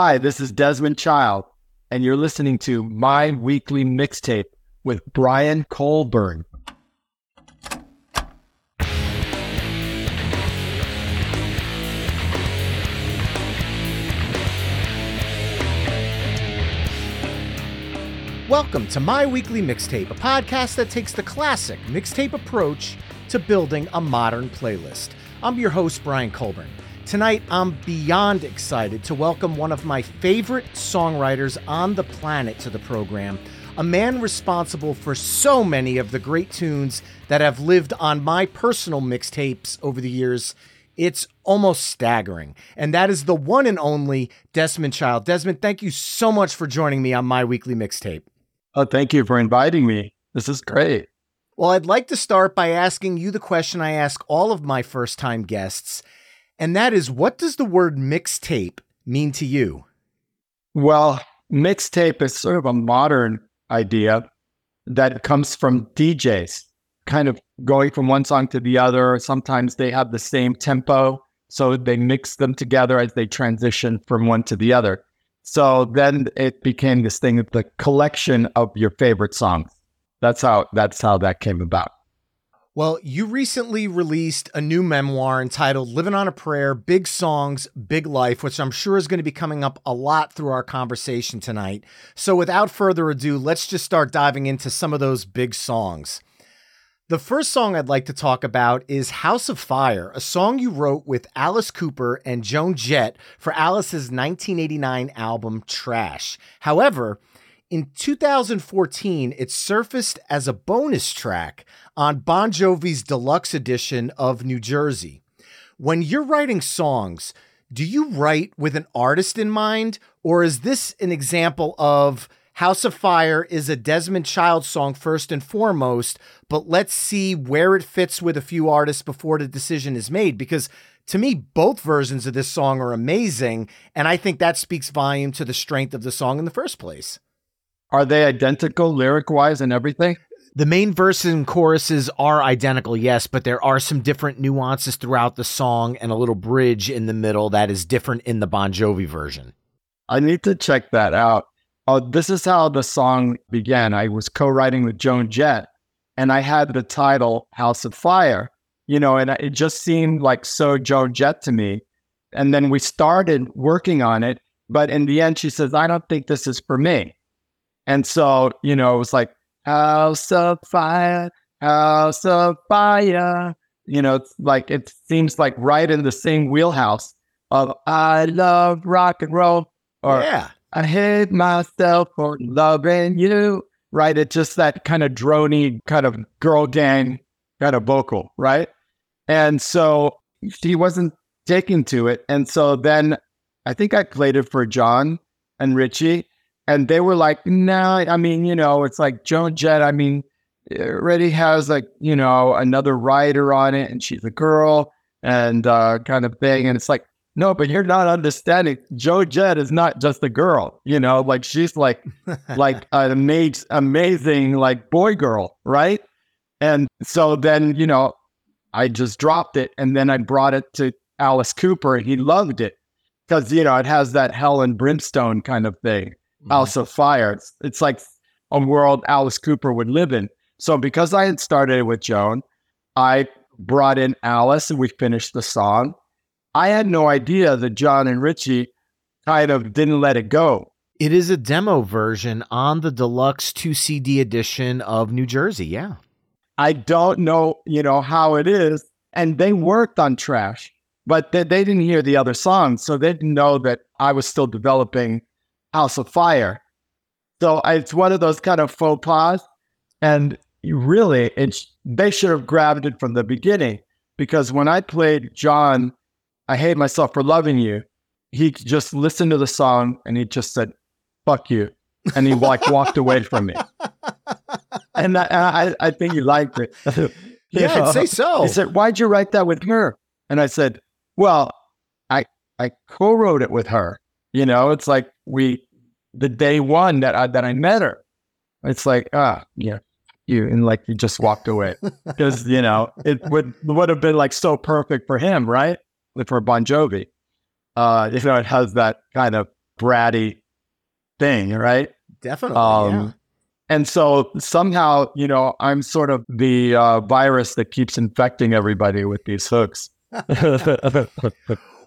Hi, this is Desmond Child, and you're listening to My Weekly Mixtape with Brian Colburn. Welcome to My Weekly Mixtape, a podcast that takes the classic mixtape approach to building a modern playlist. I'm your host, Brian Colburn. Tonight, I'm beyond excited to welcome one of my favorite songwriters on the planet to the program, a man responsible for so many of the great tunes that have lived on my personal mixtapes over the years. It's almost staggering. And that is the one and only Desmond Child. Desmond, thank you so much for joining me on my weekly mixtape. Oh, thank you for inviting me. This is great. Well, I'd like to start by asking you the question I ask all of my first time guests, and that is what does the word mixtape mean to you? Well, mixtape is sort of a modern idea that comes from DJs, kind of going from one song to the other. Sometimes they have the same tempo, so they mix them together as they transition from one to the other. So then it became this thing of the collection of your favorite songs. That's how that's how that came about. Well, you recently released a new memoir entitled Living on a Prayer Big Songs, Big Life, which I'm sure is going to be coming up a lot through our conversation tonight. So, without further ado, let's just start diving into some of those big songs. The first song I'd like to talk about is House of Fire, a song you wrote with Alice Cooper and Joan Jett for Alice's 1989 album Trash. However, in 2014, it surfaced as a bonus track on Bon Jovi's deluxe edition of New Jersey. When you're writing songs, do you write with an artist in mind, or is this an example of House of Fire is a Desmond Child song first and foremost, but let's see where it fits with a few artists before the decision is made. Because to me, both versions of this song are amazing. And I think that speaks volume to the strength of the song in the first place. Are they identical lyric wise and everything? The main verses and choruses are identical, yes, but there are some different nuances throughout the song and a little bridge in the middle that is different in the Bon Jovi version. I need to check that out. Oh, this is how the song began. I was co-writing with Joan Jett, and I had the title "House of Fire," you know, and it just seemed like so Joan Jett to me. And then we started working on it, but in the end, she says, "I don't think this is for me." And so, you know, it was like "House of Fire, House of Fire." You know, it's like it seems like right in the same wheelhouse of "I love rock and roll." Or yeah I hate myself for loving you. Right. It's just that kind of drony, kind of girl gang kind of vocal. Right. And so he wasn't taking to it. And so then I think I played it for Jon and Richie. And they were like, no, nah, I mean, you know, it's like Joan Jett. I mean, it already has like, you know, another writer on it and she's a girl and uh, kind of thing. And it's like, no, but you're not understanding. Joan Jett is not just a girl, you know, like she's like like an amazing, amazing like boy girl, right? And so then, you know, I just dropped it and then I brought it to Alice Cooper and he loved it. Because, you know, it has that hell and brimstone kind of thing. Mm-hmm. House of Fire. It's, it's like a world Alice Cooper would live in. So because I had started with Joan, I brought in Alice and we finished the song. I had no idea that Jon and Richie kind of didn't let it go. It is a demo version on the deluxe 2 CD edition of New Jersey. Yeah. I don't know, you know, how it is. And they worked on Trash, but they, they didn't hear the other songs. So they didn't know that I was still developing House of Fire. So it's one of those kind of faux pas. And really, it's, they should have grabbed it from the beginning because when I played Jon I hate myself for loving you. He just listened to the song and he just said, fuck you. And he like walked away from me. And I, I, I think he liked it. yeah, know? I'd say so. He said, why'd you write that with her? And I said, well, I, I co-wrote it with her. You know, it's like we, the day one that I, that I met her, it's like, ah, yeah, you and like you just walked away because you know it would would have been like so perfect for him, right? for Bon Jovi. Uh, you know, it has that kind of bratty thing, right? Definitely. Um, yeah. And so somehow, you know, I'm sort of the uh, virus that keeps infecting everybody with these hooks. well,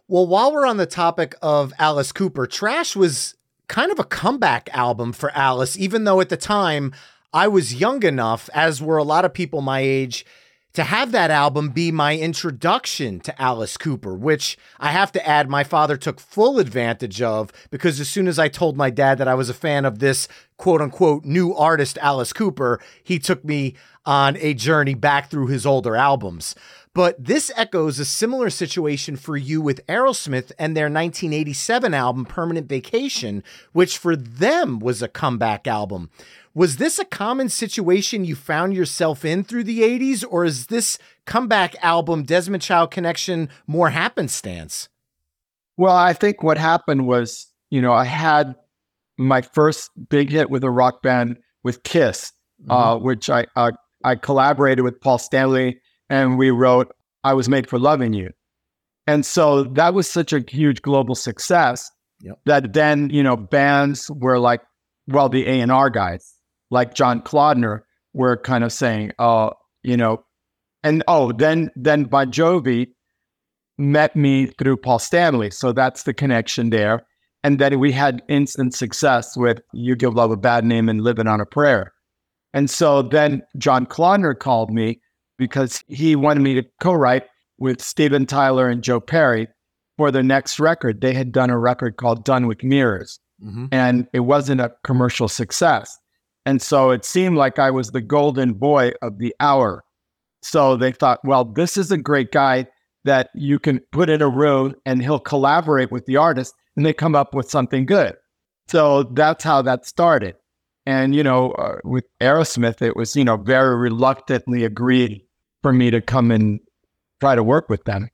while we're on the topic of Alice Cooper, Trash was kind of a comeback album for Alice, even though at the time I was young enough, as were a lot of people my age, to have that album be my introduction to Alice Cooper, which I have to add, my father took full advantage of because as soon as I told my dad that I was a fan of this quote unquote new artist, Alice Cooper, he took me on a journey back through his older albums. But this echoes a similar situation for you with Aerosmith and their 1987 album, Permanent Vacation, which for them was a comeback album. Was this a common situation you found yourself in through the 80s, or is this comeback album, Desmond Child Connection, more happenstance? Well, I think what happened was, you know, I had my first big hit with a rock band with Kiss, mm-hmm. uh, which I uh, I collaborated with Paul Stanley, and we wrote "I Was Made for Loving You," and so that was such a huge global success yep. that then you know bands were like, well, the A and R guys like John Kalodner were kind of saying, oh, you know, and oh, then then Bon Jovi met me through Paul Stanley. So that's the connection there. And then we had instant success with You Give Love a Bad Name and Living on a Prayer. And so then John Kalodner called me because he wanted me to co-write with Steven Tyler and Joe Perry for the next record. They had done a record called Done with Mirrors. Mm-hmm. And it wasn't a commercial success. And so it seemed like I was the golden boy of the hour. So they thought, well, this is a great guy that you can put in a room and he'll collaborate with the artist and they come up with something good. So that's how that started. And, you know, uh, with Aerosmith, it was, you know, very reluctantly agreed for me to come and try to work with them.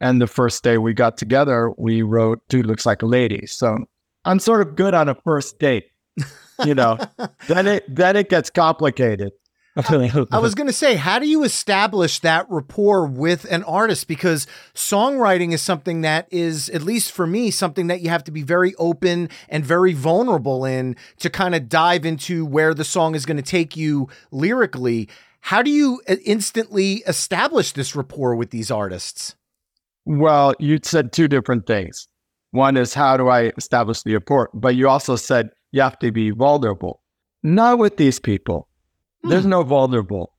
And the first day we got together, we wrote Dude Looks Like a Lady. So I'm sort of good on a first date you know, then it then it gets complicated. I was going to say, how do you establish that rapport with an artist? Because songwriting is something that is, at least for me, something that you have to be very open and very vulnerable in to kind of dive into where the song is going to take you lyrically. How do you uh, instantly establish this rapport with these artists? Well, you said two different things. One is how do I establish the rapport? But you also said you have to be vulnerable. Not with these people. Hmm. There's no vulnerable.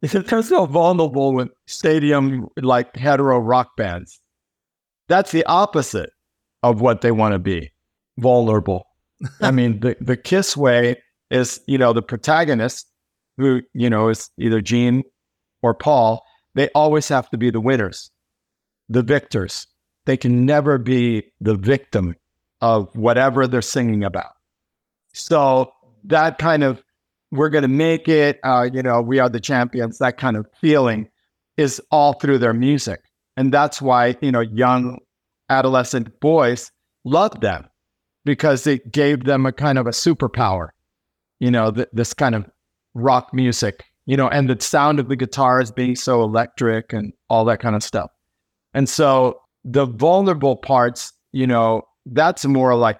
There's no vulnerable with stadium like hetero rock bands. That's the opposite of what they want to be. Vulnerable. I mean, the, the kiss way is, you know, the protagonist who, you know, is either Gene or Paul, they always have to be the winners, the victors. They can never be the victim of whatever they're singing about. So that kind of we're going to make it, uh, you know, we are the champions, that kind of feeling is all through their music. And that's why, you know, young adolescent boys love them because it gave them a kind of a superpower, you know, th- this kind of rock music, you know, and the sound of the guitars being so electric and all that kind of stuff. And so the vulnerable parts, you know, that's more like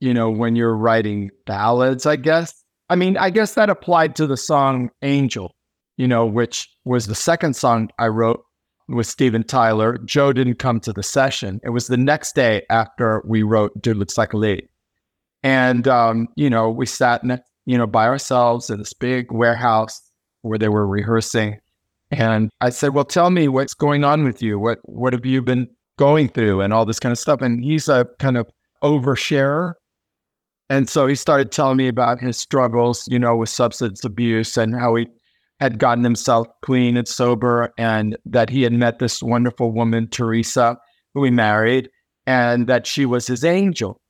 you know, when you're writing ballads, I guess. I mean, I guess that applied to the song Angel, you know, which was the second song I wrote with Steven Tyler. Joe didn't come to the session. It was the next day after we wrote Dude Looks Like a Lady. And, um, you know, we sat, in, you know, by ourselves in this big warehouse where they were rehearsing. And I said, well, tell me what's going on with you. What, what have you been going through and all this kind of stuff. And he's a kind of oversharer. And so he started telling me about his struggles, you know, with substance abuse and how he had gotten himself clean and sober and that he had met this wonderful woman, Teresa, who he married, and that she was his angel.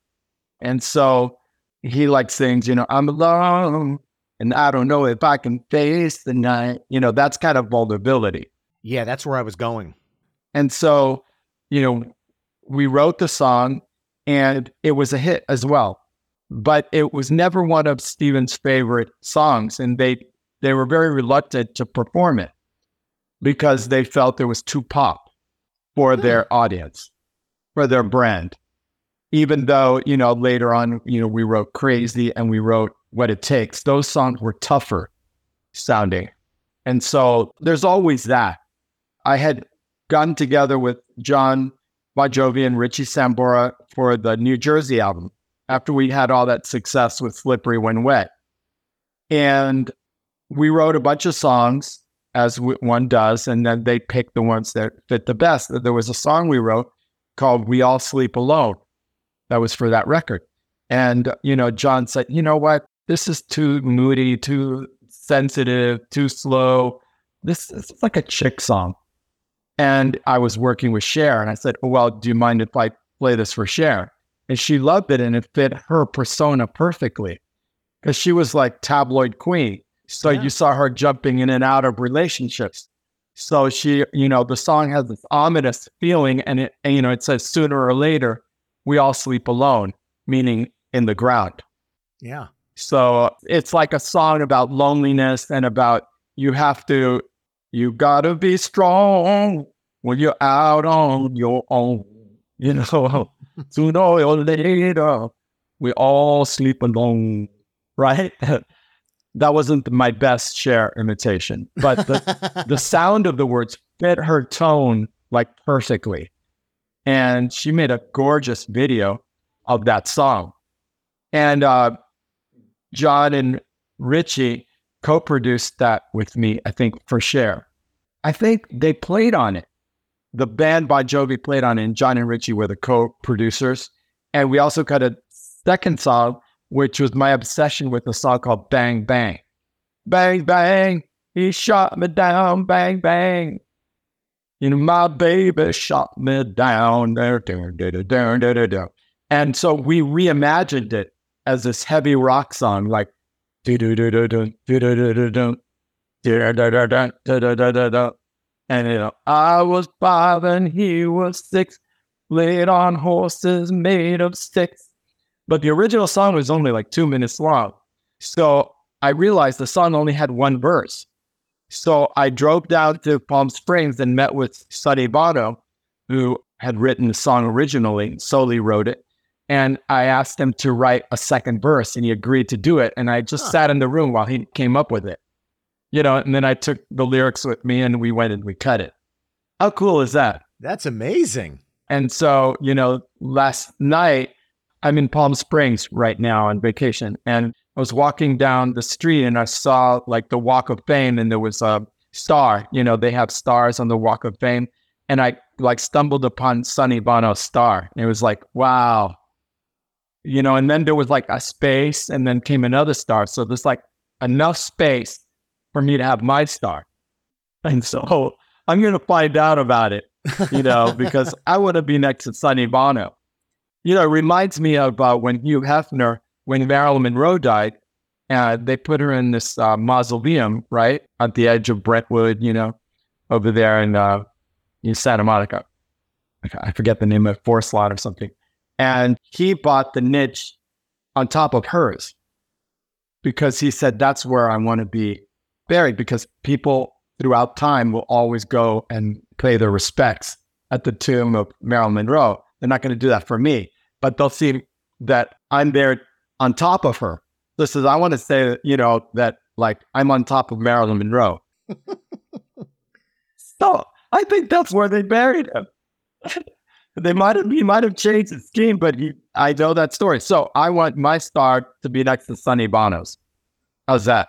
And so he like sings, you know, I'm alone and I don't know if I can face the night. You know, that's kind of vulnerability. Yeah, that's where I was going. And so, you know, we wrote the song and it was a hit as well but it was never one of Steven's favorite songs, and they they were very reluctant to perform it because they felt it was too pop for hmm. their audience, for their brand. even though, you know, later on, you know, we wrote Crazy and we wrote What It Takes, those songs were tougher sounding. And so there's always that. I had gotten together with Jon Bon Jovi and Richie Sambora for the New Jersey album after we had all that success with Slippery When Wet. And we wrote a bunch of songs as one does, and then they picked the ones that fit the best. There was a song we wrote called We All Sleep Alone. That was for that record. And, you know, Jon said, you know what? This is too moody, too sensitive, too slow. This, this is like a chick song. And I was working with Cher, and I said, oh, well, do you mind if I play this for Cher? And she loved it, and it fit her persona perfectly because she was like tabloid queen. So yeah. you saw her jumping in and out of relationships. So she, you know, the song has this ominous feeling, and it, and, you know, it says sooner or later we all sleep alone, meaning in the ground. Yeah. So uh, it's like a song about loneliness and about you have to, you gotta be strong when you're out on your own. You know, sooner or later we all sleep alone, right? that wasn't my best Cher imitation, but the, the sound of the words fit her tone like perfectly. And she made a gorgeous video of that song. And uh, Jon and Richie co produced that with me, I think, for Cher. I think they played on it. The band Bon Jovi played on and Jon and Richie were the co producers. And we also cut a second song which was my obsession with a song called Bang Bang. Bang Bang, he shot me down, bang bang. You know, my baby shot me down. And so we reimagined it as this heavy rock song, like and you know, I was five and he was six, laid on horses made of sticks. But the original song was only like two minutes long. So I realized the song only had one verse. So I drove down to Palm Springs and met with Sonny Bono, who had written the song originally, solely wrote it. And I asked him to write a second verse and he agreed to do it. And I just huh. sat in the room while he came up with it. You know, and then I took the lyrics with me and we went and we cut it. How cool is that? That's amazing. And so, you know, last night I'm in Palm Springs right now on vacation, and I was walking down the street and I saw like the Walk of Fame, and there was a star. You know, they have stars on the Walk of Fame, and I like stumbled upon Sonny Bono's star. And it was like, wow, you know. And then there was like a space, and then came another star. So there's like enough space for me to have my star, and so I'm gonna find out about it, you know, because I want to be next to Sonny Bono. You know, it reminds me of uh, when Hugh Hefner, when Marilyn Monroe died, uh, they put her in this uh, mausoleum, right, at the edge of Brentwood, you know, over there in, uh, in Santa Monica. I forget the name of Forest Lot or something. And he bought the niche on top of hers because he said, that's where I want to be buried because people throughout time will always go and pay their respects at the tomb of Marilyn Monroe. They're not going to do that for me, but they'll see that I'm there on top of her. This is, I want to say, you know, that like I'm on top of Marilyn Monroe. so I think that's where they buried him. they might have, he might have changed his scheme, but he, I know that story. So I want my star to be next to Sonny Bono's. How's that?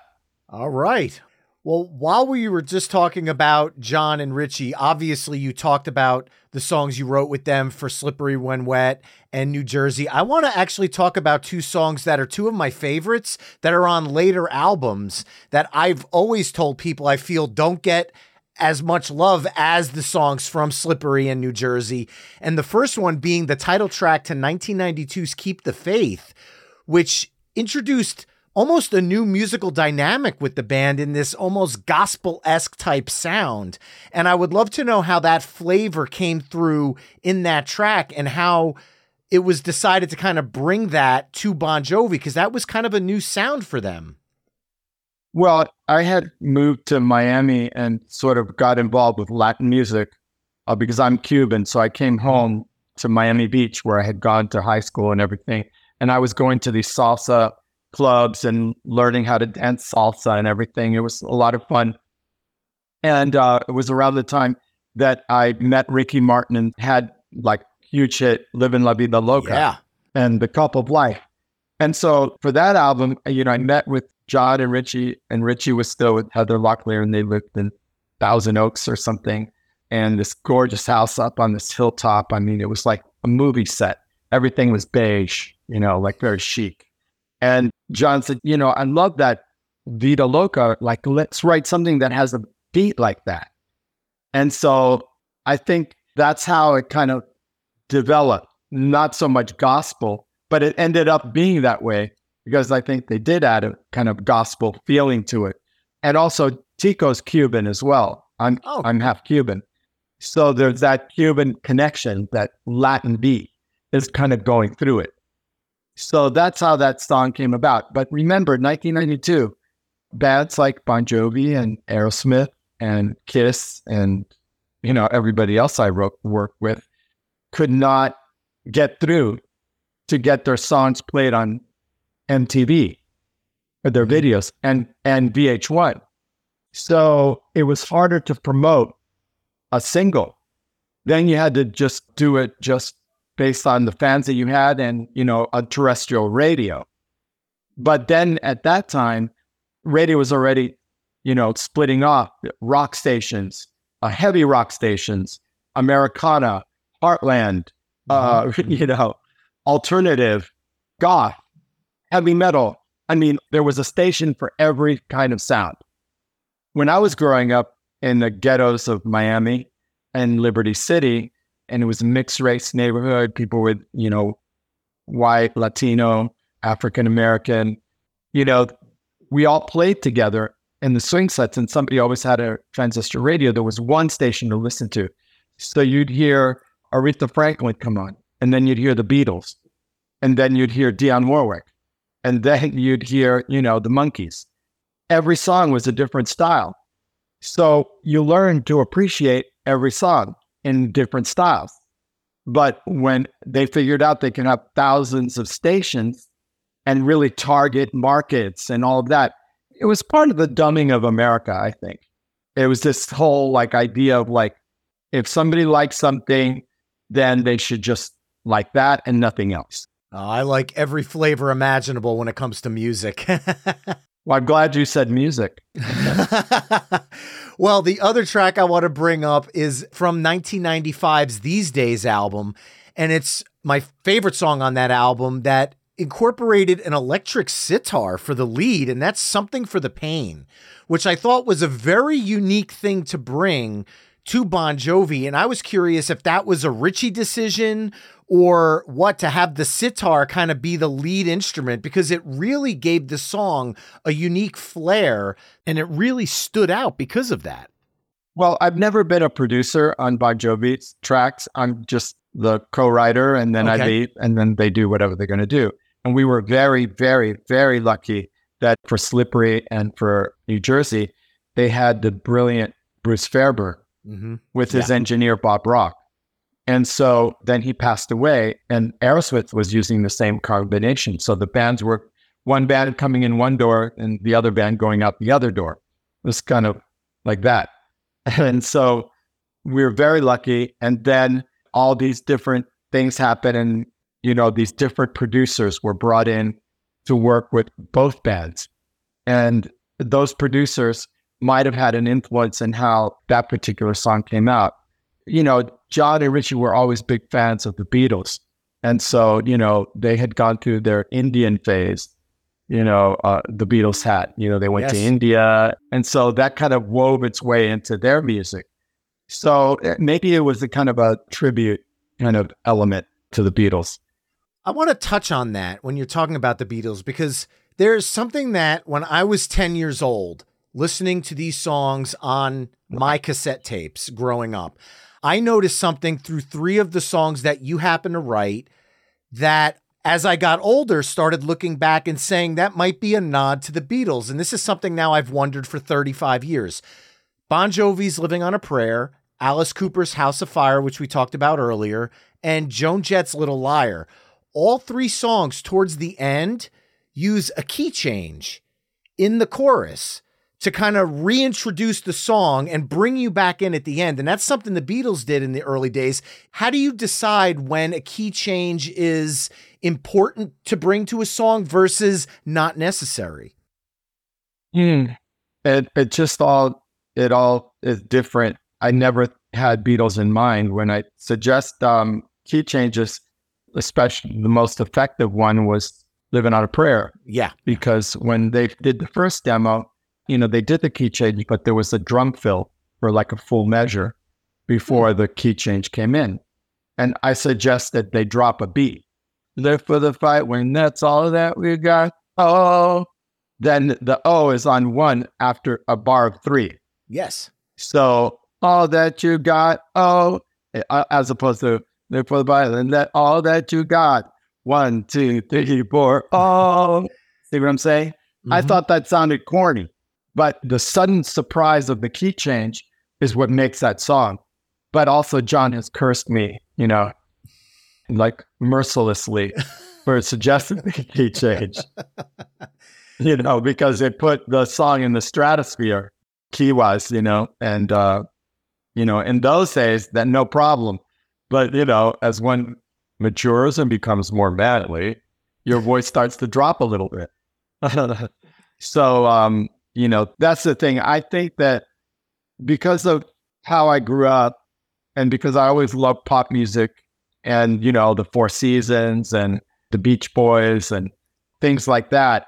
All right. Well, while we were just talking about Jon and Richie, obviously you talked about the songs you wrote with them for Slippery When Wet and New Jersey. I want to actually talk about two songs that are two of my favorites that are on later albums that I've always told people I feel don't get as much love as the songs from Slippery and New Jersey. And the first one being the title track to 1992's Keep the Faith, which introduced almost a new musical dynamic with the band in this almost gospel esque type sound. And I would love to know how that flavor came through in that track and how it was decided to kind of bring that to Bon Jovi because that was kind of a new sound for them. Well, I had moved to Miami and sort of got involved with Latin music uh, because I'm Cuban. So I came home to Miami Beach where I had gone to high school and everything. And I was going to these salsa clubs and learning how to dance salsa and everything. It was a lot of fun. And uh, it was around the time that I met Ricky Martin and had like huge hit "Living La Vida Loca Yeah. and The Cup of Life. And so for that album, you know, I met with Jon and Richie, and Richie was still with Heather Locklear, and they lived in Thousand Oaks or something, and this gorgeous house up on this hilltop. I mean, it was like a movie set. Everything was beige, you know, like very chic. And Jon said, you know, I love that Vida Loca. Like, let's write something that has a beat like that. And so I think that's how it kind of developed. Not so much gospel, but it ended up being that way because I think they did add a kind of gospel feeling to it. And also Tico's Cuban as well. I'm Oh. I'm half Cuban. So there's that Cuban connection, that Latin beat is kind of going through it. So that's how that song came about. But remember, 1992, bands like Bon Jovi and Aerosmith and Kiss and you know everybody else I wrote worked with could not get through to get their songs played on MTV or their mm-hmm. videos and and VH1. So it was harder to promote a single. Then you had to just do it just based on the fans that you had and you know a terrestrial radio. But then at that time, radio was already, you know, splitting off rock stations, uh, heavy rock stations, Americana, Heartland, uh, you know, alternative, goth, heavy metal. I mean, there was a station for every kind of sound. When I was growing up in the ghettos of Miami and Liberty City, and it was a mixed race neighborhood, people with, you know, white, Latino, African American, you know, we all played together in the swing sets, and somebody always had a transistor radio. There was one station to listen to. So you'd hear Aretha Franklin come on, and then you'd hear the Beatles, and then you'd hear Dionne Warwick, and then you'd hear, you know, the Monkees. Every song was a different style. So you learn to appreciate every song in different styles. But when they figured out they can have thousands of stations and really target markets and all of that, it was part of the dumbing of America, I think. It was this whole like idea of like, if somebody likes something, then they should just like that and nothing else. Oh, I like every flavor imaginable when it comes to music. Well, I'm glad you said music. well, the other track I want to bring up is from 1995's These Days album, and it's my favorite song on that album that incorporated an electric sitar for the lead, and that's Something for the Pain, which I thought was a very unique thing to bring to Bon Jovi. And I was curious if that was a Richie decision or what to have the sitar kind of be the lead instrument because it really gave the song a unique flair and it really stood out because of that. Well, I've never been a producer on Bon Jovi's tracks. I'm just the co-writer, and then I Okay. leave, and then they do whatever they're going to do. And we were very, very, very lucky that for Slippery and for New Jersey, they had the brilliant Bruce Fairbairn Mm-hmm. with his engineer Bob Rock. And so then he passed away, and Aerosmith was using the same combination. So the bands were one band coming in one door and the other band going out the other door. It was kind of like that. And so we were very lucky. And then all these different things happened, and you know, these different producers were brought in to work with both bands. And those producers might have had an influence in how that particular song came out. You know, Jon and Richie were always big fans of the Beatles. And so, you know, they had gone through their Indian phase, you know, uh, the Beatles had, you know, they went to India. And so that kind of wove its way into their music. So uh, maybe it was a kind of a tribute kind of element to the Beatles. I want to touch on that when you're talking about the Beatles because there's something that when I was 10 years old, listening to these songs on my cassette tapes growing up, I noticed something through three of the songs that you happen to write that as I got older started looking back and saying that might be a nod to the Beatles. And this is something now I've wondered for 35 years. Bon Jovi's Living on a Prayer Alice Cooper's House of Fire, which we talked about earlier, and Joan Jett's Little Liar. All three songs towards the end use a key change in the chorus to kind of reintroduce the song and bring you back in at the end. And that's something the Beatles did in the early days. How do you decide when a key change is important to bring to a song versus not necessary? Hmm. It it just all it all is different. I never had Beatles in mind when I suggest um, key changes. Especially the most effective one was "Living on a Prayer." Yeah, because when they did the first demo, you know, they did the key change, but there was a drum fill for like a full measure before the key change came in. And I suggest that they drop a beat. Live for the fight when that's all that we got. Oh, then the O is on one after a bar of three. Yes. So all that you got, oh, as opposed to live for the fight and that all that you got. One, two, three, four. Oh, see what I'm saying? Mm-hmm. I thought that sounded corny. But the sudden surprise of the key change is what makes that song. But also, Jon has cursed me, you know, like mercilessly for suggesting the key change, you know, because it put the song in the stratosphere key wise, you know, and, uh, you know, in those days, that no problem. But, you know, as one matures and becomes more manly, your voice starts to drop a little bit. so, um, you know, that's the thing. I think that because of how I grew up and because I always loved pop music and, you know, the Four Seasons and the Beach Boys and things like that,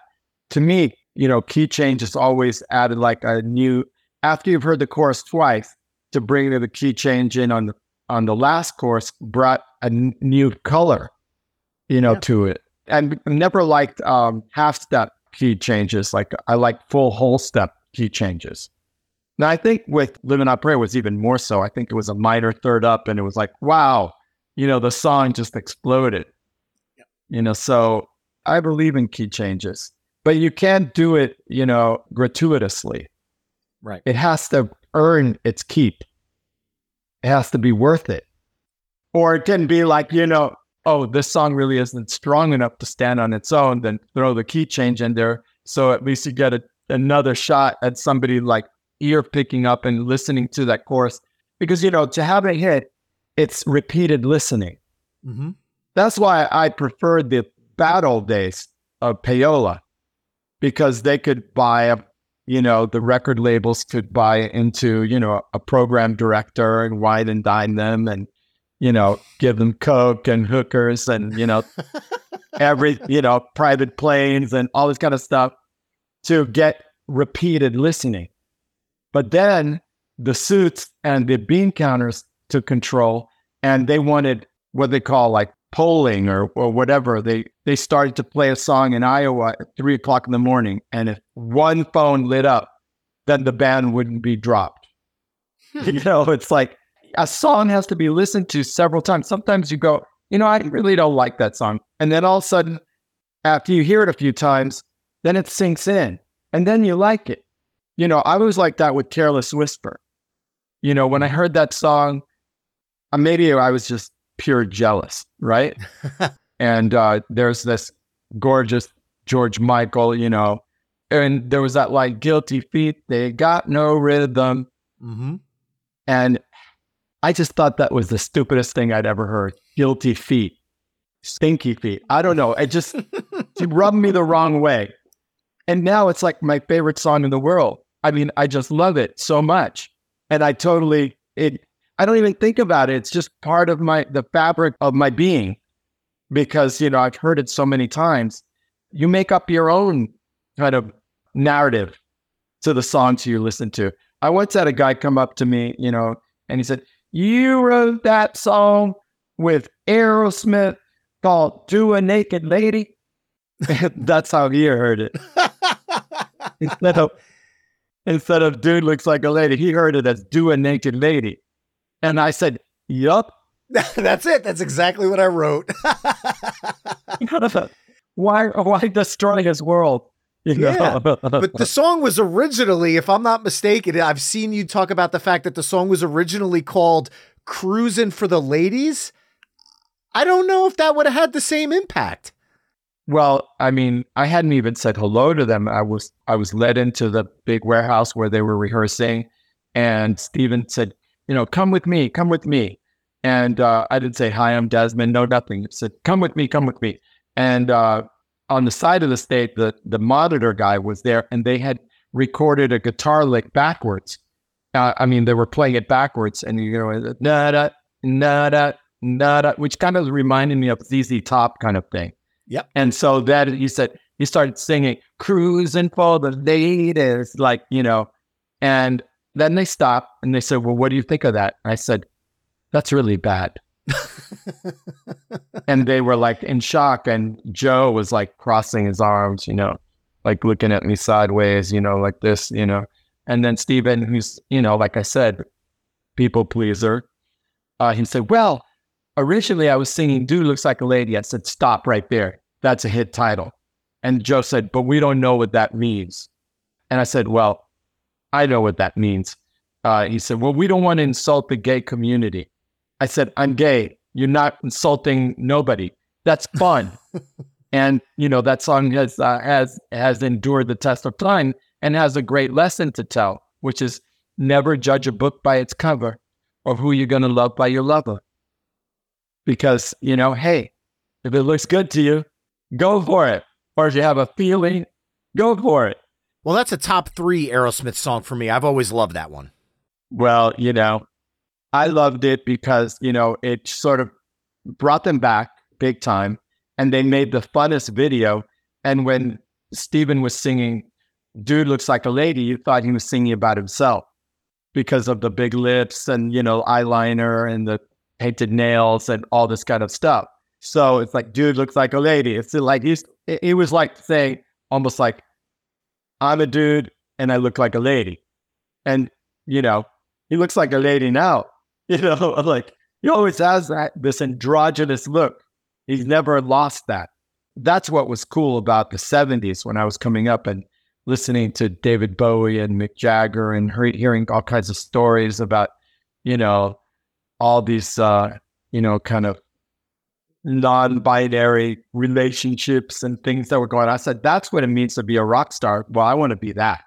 to me, you know, key change is always added like a new, after you've heard the chorus twice, to bring the key change in on the on the last course brought a n- new color, you know, yeah. to it. And I never liked um, half step key changes. Like I like full whole step key changes. Now I think with Living on Prayer was even more so. I think it was a minor third up and it was like, wow, you know, the song just exploded. Yep. You know, so I believe in key changes, but you can't do it, you know, gratuitously. Right. It has to earn its keep. It has to be worth it. Or it can be like, you know, oh, this song really isn't strong enough to stand on its own, then throw the key change in there. So at least you get a, another shot at somebody like ear picking up and listening to that chorus. Because, you know, to have a hit, it's repeated listening. Mm-hmm. That's why I preferred the battle days of payola because they could buy a, you know, the record labels could buy into, you know, a program director and wine and dine them and you know, give them coke and hookers and you know, every you know, private planes and all this kind of stuff to get repeated listening. But then the suits and the bean counters took control, and they wanted what they call like polling or, or whatever. They they started to play a song in Iowa at three o'clock in the morning, and if one phone lit up, then the ban wouldn't be dropped. Hmm. you know, it's like a song has to be listened to several times. Sometimes you go, you know, I really don't like that song. And then all of a sudden, after you hear it a few times, then it sinks in and then you like it. You know, I was like that with Careless Whisper. You know, when I heard that song, uh, maybe I was just pure jealous, right? and uh, there's this gorgeous George Michael, you know, and there was that like guilty feet, they got no rhythm. Mm-hmm. And I just thought that was the stupidest thing I'd ever heard. Guilty feet, stinky feet. I don't know. It just it rubbed me the wrong way. And now it's like my favorite song in the world. I mean, I just love it so much. And I totally it I don't even think about it. It's just part of my the fabric of my being because, you know, I've heard it so many times. You make up your own kind of narrative to the songs you listen to. I once had a guy come up to me, you know, and he said, you wrote that song with Aerosmith called Do a Naked Lady. That's how he heard it. instead of instead of dude looks like a lady, he heard it as do a naked lady. And I said, Yup. That's it. That's exactly what I wrote. why why destroy his world You know? Yeah, but the song was originally, if I'm not mistaken, I've seen you talk about the fact that the song was originally called Cruising for the Ladies. I don't know if that would have had the same impact. Well, I mean, I hadn't even said hello to them. I was I was led into the big warehouse where they were rehearsing, and Steven said, "You know, come with me, come with me." And uh, I didn't say hi, I'm Desmond. No, nothing. He said, "Come with me, come with me." And uh, on the side of the stage, the the monitor guy was there, and they had recorded a guitar lick backwards. Uh, I mean, they were playing it backwards, and you know, nada, nada, nada, which kind of reminded me of ZZ Top kind of thing. Yep. And so that he said he started singing "Cruising for the Ladies," like you know, and then they stopped and they said, "Well, what do you think of that?" I said, "That's really bad." and they were like in shock, and Joe was like crossing his arms, you know, like looking at me sideways, you know, like this, you know. And then Steven, who's you know, like I said, people pleaser, uh, he said, "Well." Originally, I was singing Dude Looks Like a Lady. I said, Stop right there. That's a hit title. And Joe said, But we don't know what that means. And I said, Well, I know what that means. Uh, he said, Well, we don't want to insult the gay community. I said, I'm gay. You're not insulting nobody. That's fun. and, you know, that song has, uh, has, has endured the test of time and has a great lesson to tell, which is never judge a book by its cover or who you're going to love by your lover because, you know, hey, if it looks good to you, go for it. Or if you have a feeling, go for it. Well, that's a top three Aerosmith song for me. I've always loved that one. Well, you know, I loved it because, you know, it sort of brought them back big time and they made the funnest video. And when Steven was singing, Dude Looks Like a Lady, you thought he was singing about himself because of the big lips and, you know, eyeliner and the painted nails and all this kind of stuff. So it's like, dude looks like a lady. It's like he's he was like saying almost like, I'm a dude and I look like a lady. And, you know, he looks like a lady now. You know, I'm like he always has that this androgynous look. He's never lost that. That's what was cool about the 70s when I was coming up and listening to David Bowie and Mick Jagger and hearing all kinds of stories about, you know, all these, uh, you know, kind of non-binary relationships and things that were going on. I said, that's what it means to be a rock star. Well, I want to be that,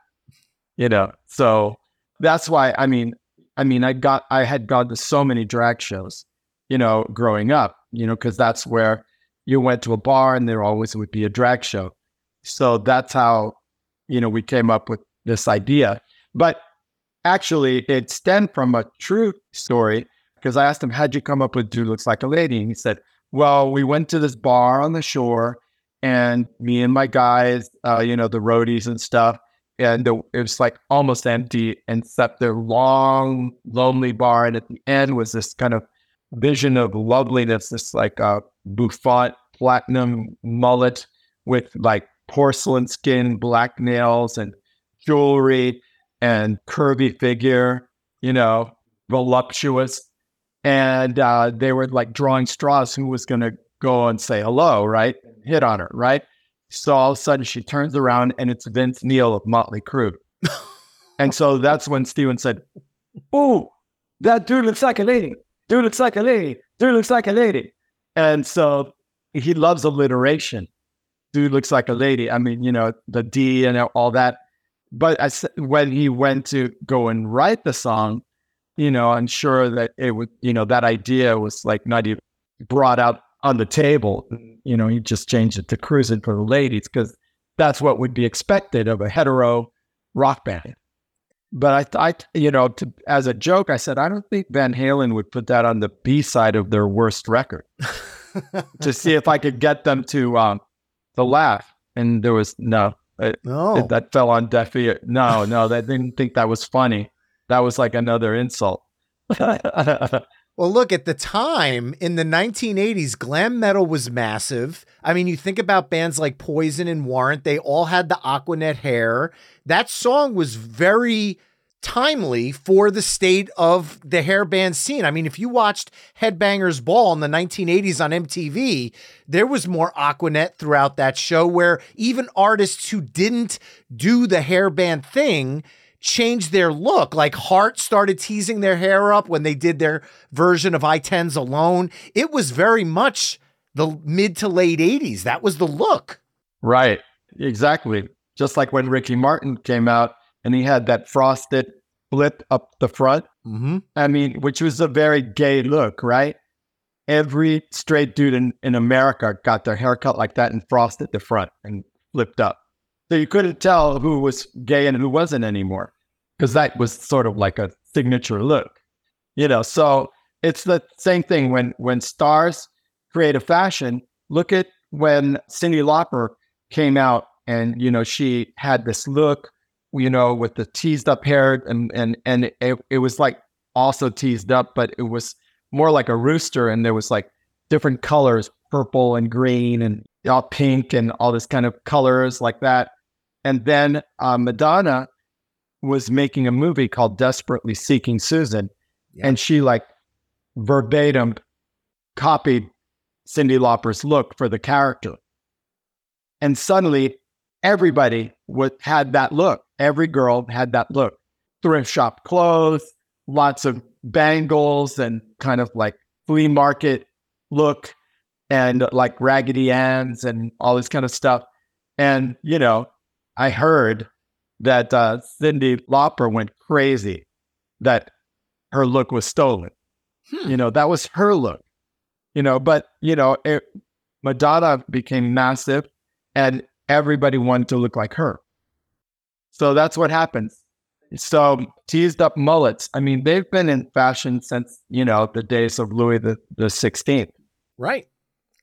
you know. So that's why. I mean, I mean, I got, I had gone to so many drag shows, you know, growing up, you know, because that's where you went to a bar and there always would be a drag show. So that's how, you know, we came up with this idea. But actually, it stemmed from a true story because I asked him, How'd you come up with Dude Looks Like a Lady? And he said, Well, we went to this bar on the shore, and me and my guys, uh, you know, the roadies and stuff, and the, it was like almost empty, except the long, lonely bar. And at the end was this kind of vision of loveliness, this like uh, bouffant platinum mullet with like porcelain skin, black nails, and jewelry and curvy figure, you know, voluptuous and uh, they were like drawing straws who was going to go and say hello, right? Hit on her, right? So all of a sudden she turns around and it's Vince Neil of Motley Crue. and so that's when Steven said, Oh, that dude looks like a lady. Dude looks like a lady. Dude looks like a lady. And so he loves alliteration. Dude looks like a lady. I mean, you know, the D and all that. But I, when he went to go and write the song, you know, I'm sure that it would, you know, that idea was like not even brought out on the table. You know, he just changed it to cruising for the ladies because that's what would be expected of a hetero rock band. But I, I, you know, to, as a joke, I said I don't think Van Halen would put that on the B side of their worst record to see if I could get them to um, to laugh. And there was no, it, no, it, that fell on deaf ear. No, no, they didn't think that was funny that was like another insult. well, look, at the time in the 1980s, glam metal was massive. I mean, you think about bands like Poison and Warrant, they all had the Aquanet hair. That song was very timely for the state of the hair band scene. I mean, if you watched Headbangers Ball in the 1980s on MTV, there was more Aquanet throughout that show where even artists who didn't do the hair band thing changed their look. Like Heart started teasing their hair up when they did their version of i-Ten's alone. It was very much the mid to late 80s. That was the look. Right. Exactly. Just like when Ricky Martin came out and he had that frosted flip up the front. Mm-hmm. I mean, which was a very gay look, right? Every straight dude in, in America got their haircut like that and frosted the front and flipped up. So you couldn't tell who was gay and who wasn't anymore because that was sort of like a signature look, you know. So it's the same thing when when stars create a fashion. Look at when Cyndi Lauper came out and you know she had this look you know with the teased up hair and and and it, it was like also teased up but it was more like a rooster and there was like different colors purple and green and all pink and all this kind of colors like that and then uh, madonna was making a movie called desperately seeking susan yeah. and she like verbatim copied Cyndi lauper's look for the character and suddenly everybody would, had that look. Every girl had that look. Thrift shop clothes, lots of bangles and kind of like flea market look and like Raggedy Ann's and all this kind of stuff. And, you know, I heard that uh, Cyndi Lauper went crazy that her look was stolen. Hmm. You know, that was her look. You know, but, you know, it, Madonna became massive and everybody wanted to look like her. So that's what happens. So teased up mullets. I mean, they've been in fashion since you know the days of Louis the the Sixteenth. Right,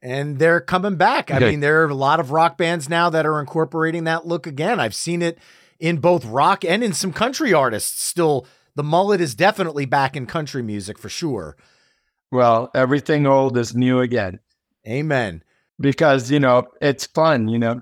and they're coming back. I okay. mean, there are a lot of rock bands now that are incorporating that look again. I've seen it in both rock and in some country artists. Still, the mullet is definitely back in country music for sure. Well, everything old is new again. Amen. Because you know it's fun. You know,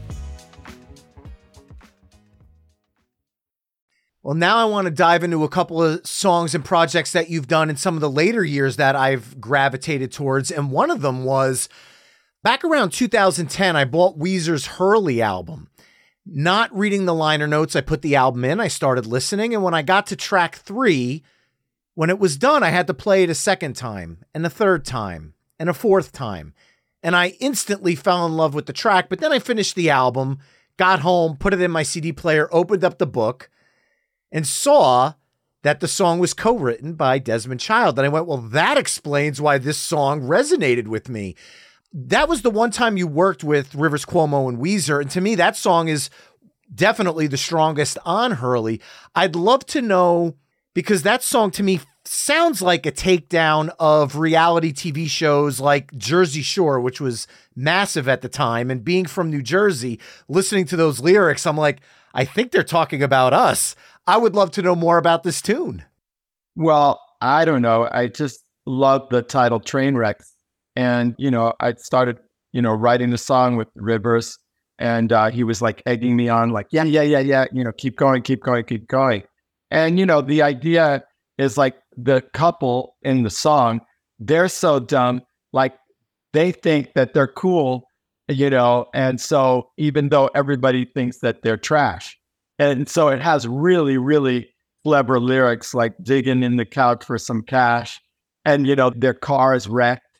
Well, now I want to dive into a couple of songs and projects that you've done in some of the later years that I've gravitated towards. And one of them was back around 2010, I bought Weezer's Hurley album. Not reading the liner notes, I put the album in, I started listening. And when I got to track three, when it was done, I had to play it a second time, and a third time, and a fourth time. And I instantly fell in love with the track. But then I finished the album, got home, put it in my CD player, opened up the book and saw that the song was co written by Desmond Child. And I went, well, that explains why this song resonated with me. That was the one time you worked with Rivers Cuomo and Weezer. And to me, that song is definitely the strongest on Hurley. I'd love to know because that song to me sounds like a takedown of reality TV shows like Jersey Shore, which was massive at the time. And being from New Jersey, listening to those lyrics, I'm like, I think they're talking about us. I would love to know more about this tune. Well, I don't know. I just love the title Trainwreck. And, you know, I started, you know, writing the song with Rivers and uh, he was like egging me on, like, yeah, yeah, yeah, yeah, you know, keep going, keep going, keep going. And, you know, the idea is like the couple in the song, they're so dumb, like they think that they're cool, you know, and so even though everybody thinks that they're trash. And so it has really, really clever lyrics like digging in the couch for some cash. And, you know, their car is wrecked.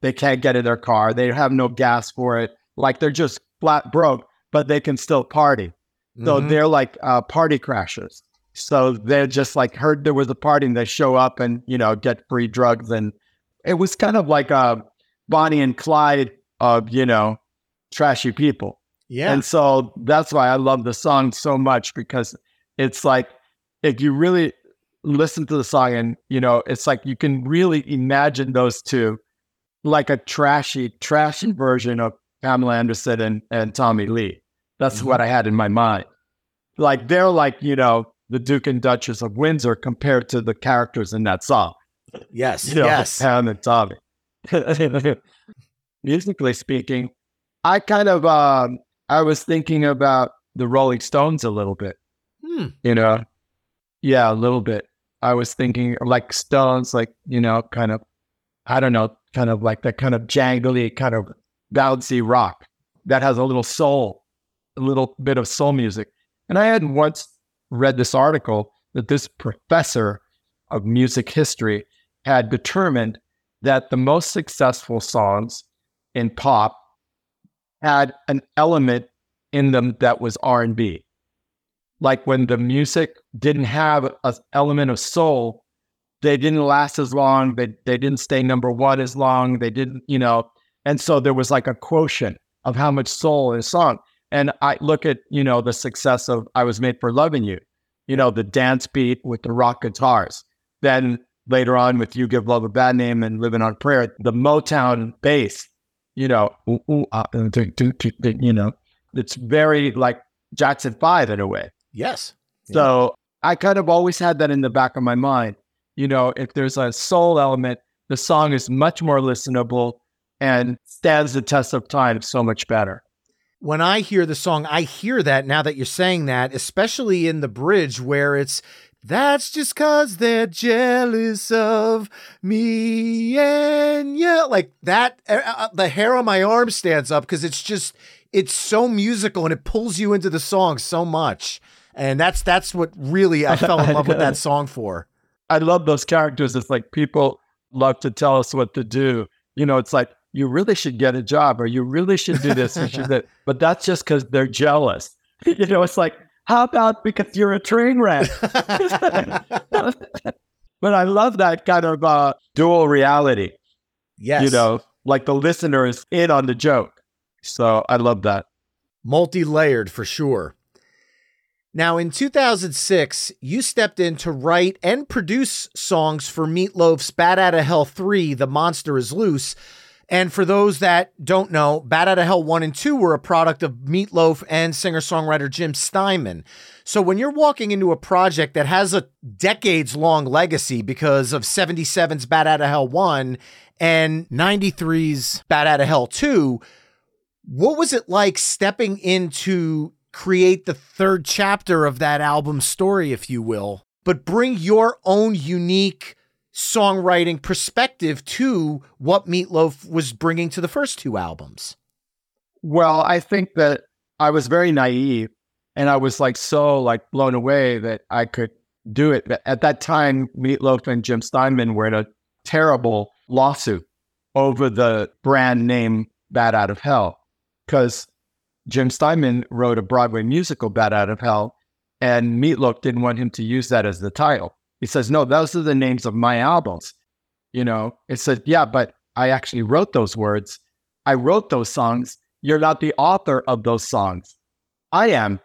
They can't get in their car. They have no gas for it. Like they're just flat broke, but they can still party. Mm-hmm. So they're like uh, party crashers. So they're just like heard there was a party and they show up and, you know, get free drugs. And it was kind of like a Bonnie and Clyde of, you know, trashy people. Yeah. And so that's why I love the song so much because it's like if you really listen to the song and, you know, it's like you can really imagine those two like a trashy, trashy version of Pamela Anderson and, and Tommy Lee. That's mm-hmm. what I had in my mind. Like they're like, you know, the Duke and Duchess of Windsor compared to the characters in that song. Yes. You know, yes. Pam and Tommy. Musically speaking, I kind of um, I was thinking about the Rolling Stones a little bit. Hmm. You know, yeah, a little bit. I was thinking like Stones, like you know, kind of, I don't know, kind of like that kind of jangly, kind of bouncy rock that has a little soul, a little bit of soul music. And I had once read this article that this professor of music history had determined that the most successful songs in pop had an element in them that was R&B. Like when the music didn't have an element of soul, they didn't last as long, they, they didn't stay number one as long, they didn't, you know, and so there was like a quotient of how much soul in a song. And I look at, you know, the success of I Was Made for Loving You, you know, the dance beat with the rock guitars. Then later on with You Give Love a Bad Name and Living on Prayer, the Motown bass, you know, ooh, ooh, uh, you know, it's very like Jackson 5 in a way. Yes. So I kind of always had that in the back of my mind. You know, if there's a soul element, the song is much more listenable and stands the test of time so much better when I hear the song, I hear that now that you're saying that, especially in the bridge where it's that's just cause they're jealous of me and yeah, like that. Uh, uh, the hair on my arm stands up because it's just it's so musical and it pulls you into the song so much. And that's that's what really I fell in love with that song for. I love those characters. It's like people love to tell us what to do. You know, it's like you really should get a job or you really should do this. should do but that's just because they're jealous. you know, it's like, how about because you're a train wreck? but I love that kind of uh, dual reality. Yes. You know, like the listener is in on the joke. So I love that. Multi layered for sure. Now, in 2006, you stepped in to write and produce songs for Meatloaf's Bat Out of Hell 3, The Monster is Loose, and for those that don't know, Bat Out of Hell 1 and 2 were a product of Meatloaf and singer songwriter Jim Steinman. So when you're walking into a project that has a decades long legacy because of 77's Bat Out of Hell 1 and 93's Bat Out of Hell 2, what was it like stepping into create the third chapter of that album story, if you will, but bring your own unique songwriting perspective to what Meatloaf was bringing to the first two albums? Well, I think that I was very naive and I was like so like blown away that I could do it. But at that time, Meatloaf and Jim Steinman were in a terrible lawsuit over the brand name Bat Out of Hell because Jim Steinman wrote a Broadway musical, Bat Out of Hell, and Meatloaf didn't want him to use that as the title. He says, No, those are the names of my albums. You know, it says, Yeah, but I actually wrote those words. I wrote those songs. You're not the author of those songs. I am.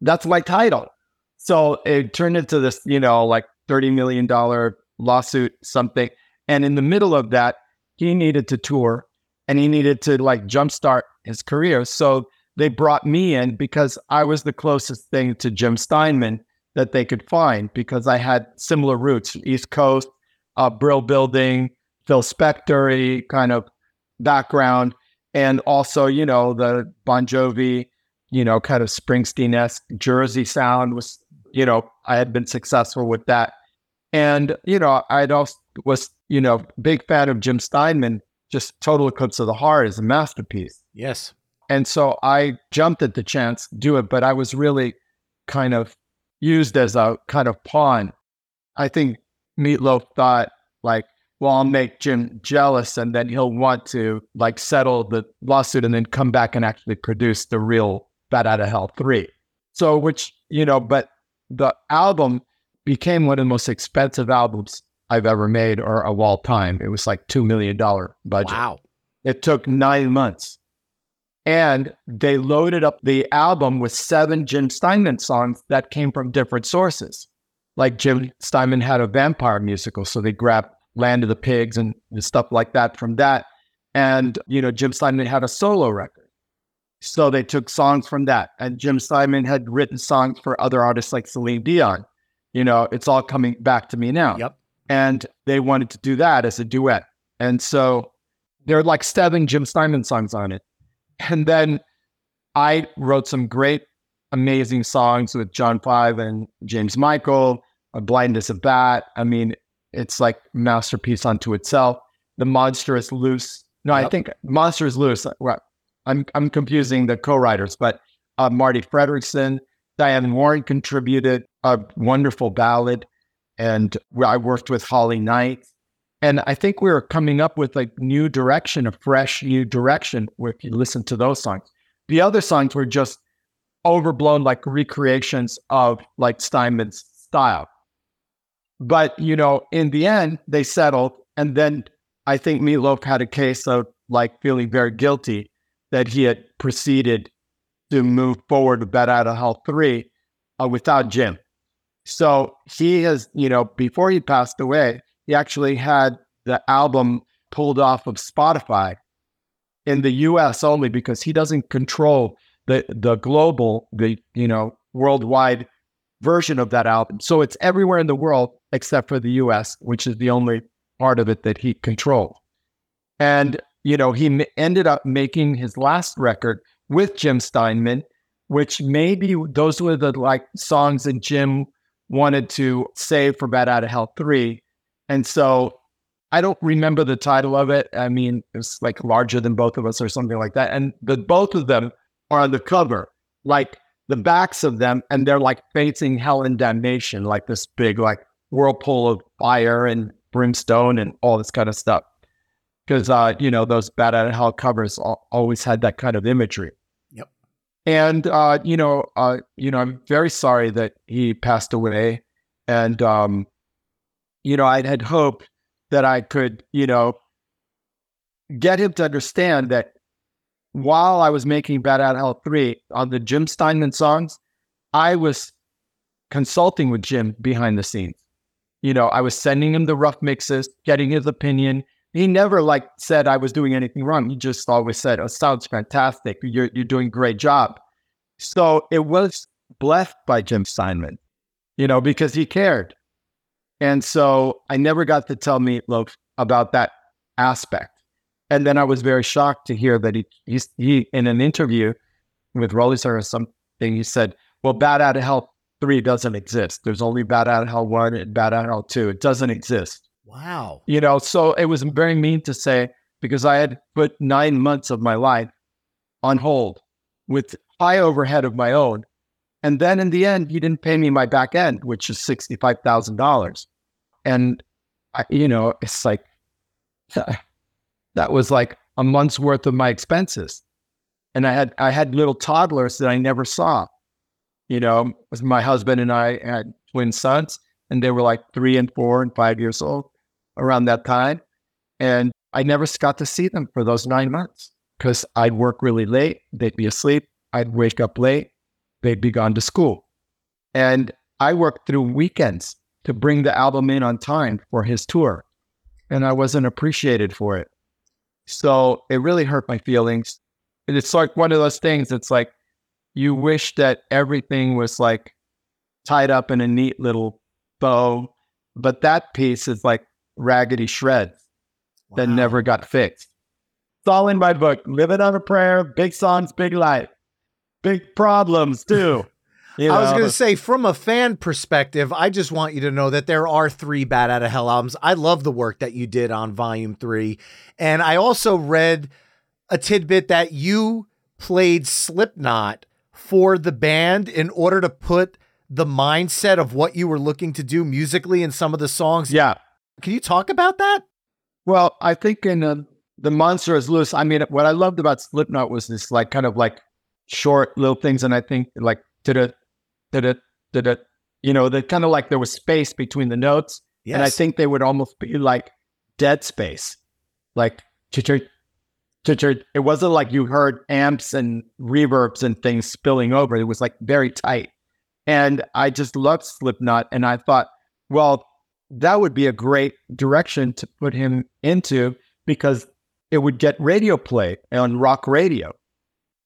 That's my title. So it turned into this, you know, like $30 million lawsuit, something. And in the middle of that, he needed to tour and he needed to like jumpstart his career. So they brought me in because I was the closest thing to Jim Steinman that they could find because I had similar roots, East Coast, uh, Brill Building, Phil Spector kind of background, and also, you know, the Bon Jovi, you know, kind of Springsteen esque Jersey sound was, you know, I had been successful with that. And, you know, I'd also was, you know, big fan of Jim Steinman, just Total Eclipse of the Heart is a masterpiece. Yes. And so I jumped at the chance to do it, but I was really kind of used as a kind of pawn. I think Meatloaf thought like, well, I'll make Jim jealous and then he'll want to like settle the lawsuit and then come back and actually produce the real Bat Out of Hell 3. So, which, you know, but the album became one of the most expensive albums I've ever made or of all time. It was like $2 million budget. Wow. It took nine months. And they loaded up the album with seven Jim Steinman songs that came from different sources. Like Jim Steinman had a vampire musical, so they grabbed Land of the Pigs and stuff like that from that. And, you know, Jim Steinman had a solo record. So they took songs from that. And Jim Steinman had written songs for other artists like Celine Dion. You know, it's all coming back to me now. Yep. And they wanted to do that as a duet. And so there are like seven Jim Steinman songs on it. And then I wrote some great, amazing songs with John Five and James Michael, A Blind as a Bat. I mean, it's like masterpiece unto itself. The Monster is Loose. No, Yep. I think Monster is Loose. I'm I'm confusing the co-writers, but uh, Marti Frederiksen, Diane Warren contributed a wonderful ballad, and I worked with Holly Knight. And I think we were coming up with like new direction, a fresh new direction. Where if you listen to those songs, the other songs were just overblown, like recreations of like Steinman's style. But you know, in the end, they settled, and then I think Meatloaf had a case of like feeling very guilty that he had proceeded to move forward with Bat Out of Hell three uh, without Jim. So he has, you know, before he passed away, he actually had the album pulled off of Spotify in the US only because he doesn't control the the global, the you know, worldwide version of that album. So it's everywhere in the world except for the US, which is the only part of it that he controlled. And you know, he m- ended up making his last record with Jim Steinman, which maybe those were the like songs that Jim wanted to save for Bat Out of Hell 3. And so I don't remember the title of it. I mean, it was like larger than both of us or something like that. And the both of them are on the cover, like the backs of them, and they're like facing hell and damnation, like this big like whirlpool of fire and brimstone and all this kind of stuff. Because uh, you know, those Bat Out of Hell covers al- always had that kind of imagery. Yep. And uh, you know, uh, you know, I'm very sorry that he passed away. And um, you know, I had hoped that I could, you know, get him to understand that while I was making Bat Out Hell 3 on the Jim Steinman songs, I was consulting with Jim behind the scenes. You know, I was sending him the rough mixes, getting his opinion. He never like said I was doing anything wrong. He just always said, "Oh, sounds fantastic. You're you're doing a great job." So it was blessed by Jim Steinman, you know, because he cared. And so I never got to tell Meatloaf about that aspect. And then I was very shocked to hear that he he's, he in an interview with Rolling Stone or something, he said, "Well, Bat Out of Hell three doesn't exist. There's only Bat Out of Hell one and Bat Out of Hell two. It doesn't exist." Wow. You know, so it was very mean to say because I had put nine months of my life on hold with high overhead of my own. And then in the end, he didn't pay me my back end, which is $65,000. And, I, you know, it's like, that was like a month's worth of my expenses. And I had, I had little toddlers that I never saw. You know, was my husband and I had twin sons, and they were like three and four and five years old around that time. And I never got to see them for those nine months because I'd work really late. They'd be asleep. I'd wake up late. They'd be gone to school. And I worked through weekends to bring the album in on time for his tour. And I wasn't appreciated for it. So it really hurt my feelings. And it's like one of those things. It's like you wish that everything was like tied up in a neat little bow, but that piece is like raggedy shreds wow. that never got fixed. It's all in my book. Living on a prayer, big songs, big life, big problems too. You know, I was going to say, from a fan perspective, I just want you to know that there are three Bat Out of Hell albums. I love the work that you did on Volume 3. And I also read a tidbit that you played Slipknot for the band in order to put the mindset of what you were looking to do musically in some of the songs. Yeah. Can you talk about that? Well, I think in uh, The Monster is Loose, I mean, what I loved about Slipknot was this like kind of like short little things. And I think like, did it did it, you know, the kind of like there was space between the notes. Yes. And I think they would almost be like dead space, like it wasn't like you heard amps and reverbs and things spilling over. It was like very tight. And I just loved Slipknot. And I thought, well, that would be a great direction to put him into because it would get radio play on rock radio,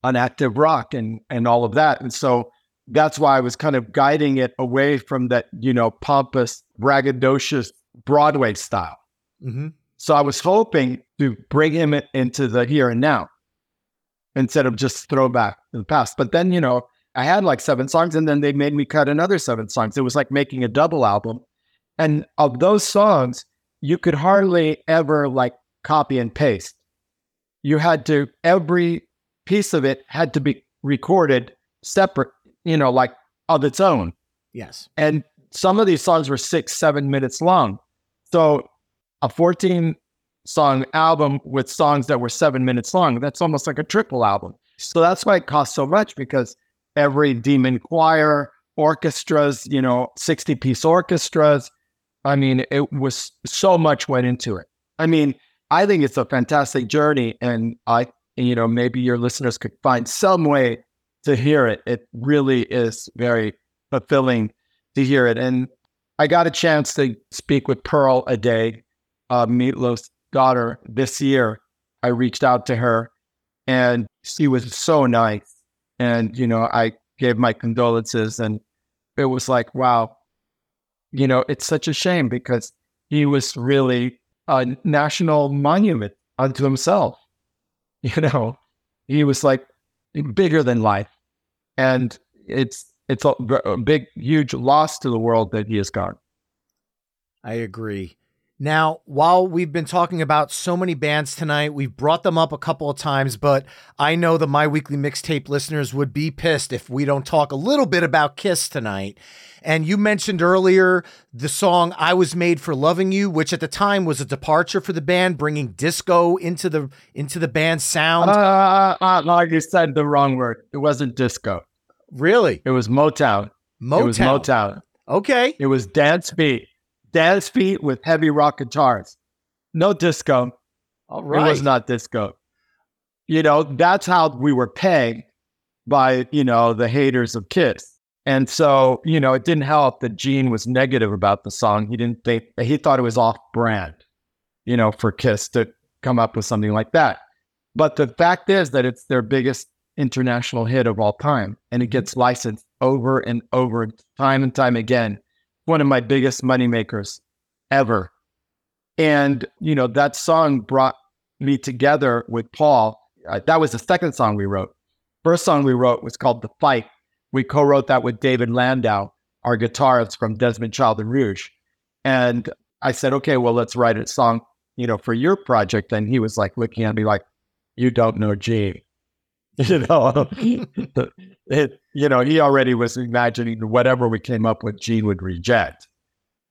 on active rock and, and all of that. And so that's why I was kind of guiding it away from that, you know, pompous, braggadocious Broadway style. Mm-hmm. So I was hoping to bring him into the here and now instead of just throwback in the past. But then, you know, I had like seven songs and then they made me cut another seven songs. It was like making a double album. And of those songs, you could hardly ever like copy and paste. You had to, every piece of it had to be recorded separate you know, like of its own. Yes. And some of these songs were six, seven minutes long. So a 14 song album with songs that were seven minutes long, that's almost like a triple album. So that's why it costs so much because every demon choir, orchestras, you know, 60 piece orchestras. I mean, it was so much went into it. I mean, I think it's a fantastic journey. And I, you know, maybe your listeners could find some way to hear it. It really is very fulfilling to hear it. And I got a chance to speak with Pearl Aday, uh, Meatloaf's daughter, this year. I reached out to her and she was so nice. And, you know, I gave my condolences and it was like, wow, you know, it's such a shame because he was really a national monument unto himself. You know, he was like bigger than life and it's it's a, a big, huge loss to the world that he has gone. I agree. Now, while we've been talking about so many bands tonight, we've brought them up a couple of times, but I know that My Weekly Mixtape listeners would be pissed if we don't talk a little bit about Kiss tonight. And you mentioned earlier the song I Was Made for Loving You, which at the time was a departure for the band, bringing disco into the into the band's sound. Uh, uh, like you said the wrong word. It wasn't disco. Really? It was Motown. Motown. It was Motown. Okay. It was dance beat. Dance beat with heavy rock guitars. No disco. All right. It was not disco. You know, that's how we were pegged by, you know, the haters of Kiss. And so, you know, it didn't help that Gene was negative about the song. He didn't think he thought it was off brand, you know, for Kiss to come up with something like that. But the fact is that it's their biggest international hit of all time. And it mm-hmm. gets licensed over and over, time and time again. One of my biggest moneymakers ever. And, you know, that song brought me together with Paul. Uh, that was the second song we wrote. First song we wrote was called The Fight. We co wrote that with David Landau, our guitarist from Desmond Child and Rouge. And I said, okay, well, let's write a song, you know, for your project. And he was like looking at me like, you don't know Gene. you know, it, you know, he already was imagining whatever we came up with, Gene would reject.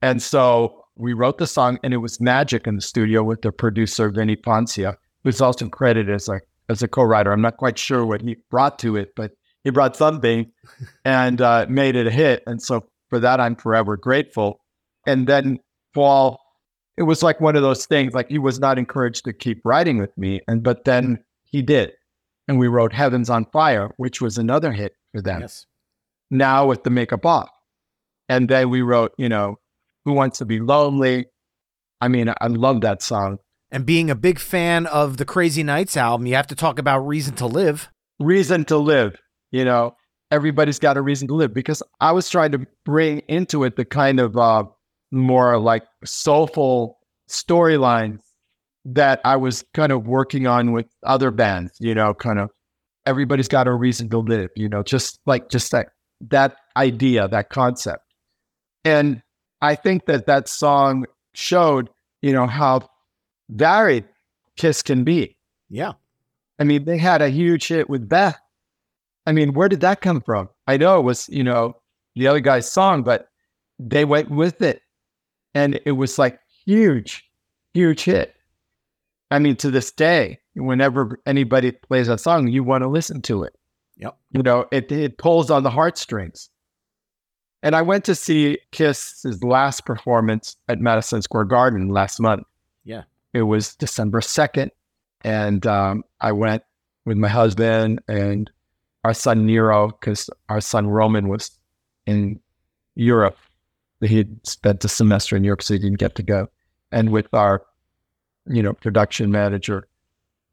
And so we wrote the song, and it was magic in the studio with the producer Vini Poncia, who's also credited as a as a co-writer. I'm not quite sure what he brought to it, but he brought something and uh, made it a hit. And so for that, I'm forever grateful. And then Paul, it was like one of those things. Like he was not encouraged to keep writing with me, and but then he did and we wrote Heaven's on Fire, which was another hit for them. Yes. Now with the makeup off. And then we wrote, you know, Who Wants to Be Lonely. I mean, I love that song. And being a big fan of the Crazy Nights album, you have to talk about Reason to Live. Reason to Live, you know, everybody's got a reason to live because I was trying to bring into it the kind of uh, more like soulful storylines that I was kind of working on with other bands, you know, kind of everybody's got a reason to live, you know, just like just that that idea, that concept. And I think that that song showed, you know, how varied Kiss can be. Yeah. I mean, they had a huge hit with Beth. I mean, where did that come from? I know it was, you know, the other guy's song, but they went with it. And it was like huge, huge hit. I mean, to this day, whenever anybody plays a song, you want to listen to it. Yep. You know, it, it pulls on the heartstrings. And I went to see Kiss's last performance at Madison Square Garden last month. Yeah. It was December 2nd. And um, I went with my husband and our son Nero, because our son Roman was in Europe. He had spent a semester in Europe, so he didn't get to go. And with our, you know, production manager,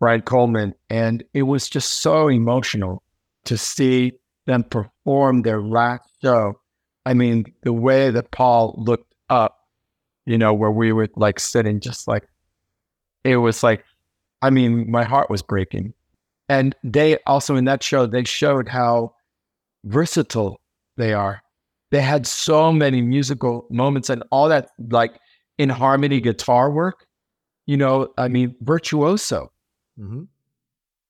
Brian Coleman. And it was just so emotional to see them perform their last show. I mean, the way that Paul looked up, you know, where we were like sitting just like, it was like, I mean, my heart was breaking. And they also in that show, they showed how versatile they are. They had so many musical moments and all that like in harmony guitar work, you know, I mean, virtuoso. Mm-hmm.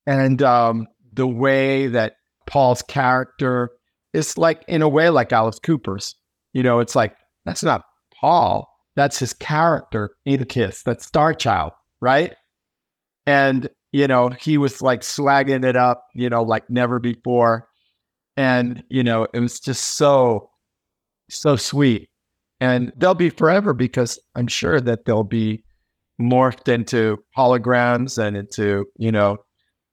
And um, the way that Paul's character is like, in a way, like Alice Cooper's. You know, it's like, that's not Paul. That's his character Kiss. That's Star Child, right? And, you know, he was like swagging it up, you know, like never before. And, you know, it was just so, so sweet. And they'll be forever because I'm sure that they'll be morphed into holograms and into, you know,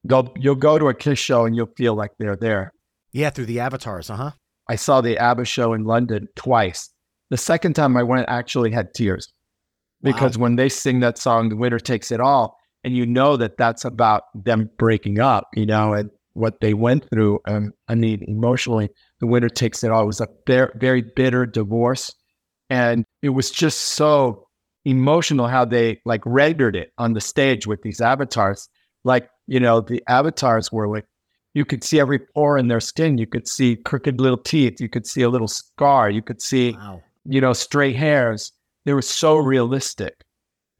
they'll, you'll go to a Kiss show and you'll feel like they're there. Yeah, through the avatars, uh huh. I saw the ABBA show in London twice. The second time I went, I actually had tears because Wow. when they sing that song, "The Winner Takes It All," and you know that that's about them breaking up, you know, and what they went through. Um, I mean, emotionally, "The Winner Takes It All" was a very, very bitter divorce, and it was just so emotional how they like rendered it on the stage with these avatars. Like, you know, the avatars were like you could see every pore in their skin. You could see crooked little teeth. You could see a little scar. You could see, Wow. you know, stray hairs. They were so realistic.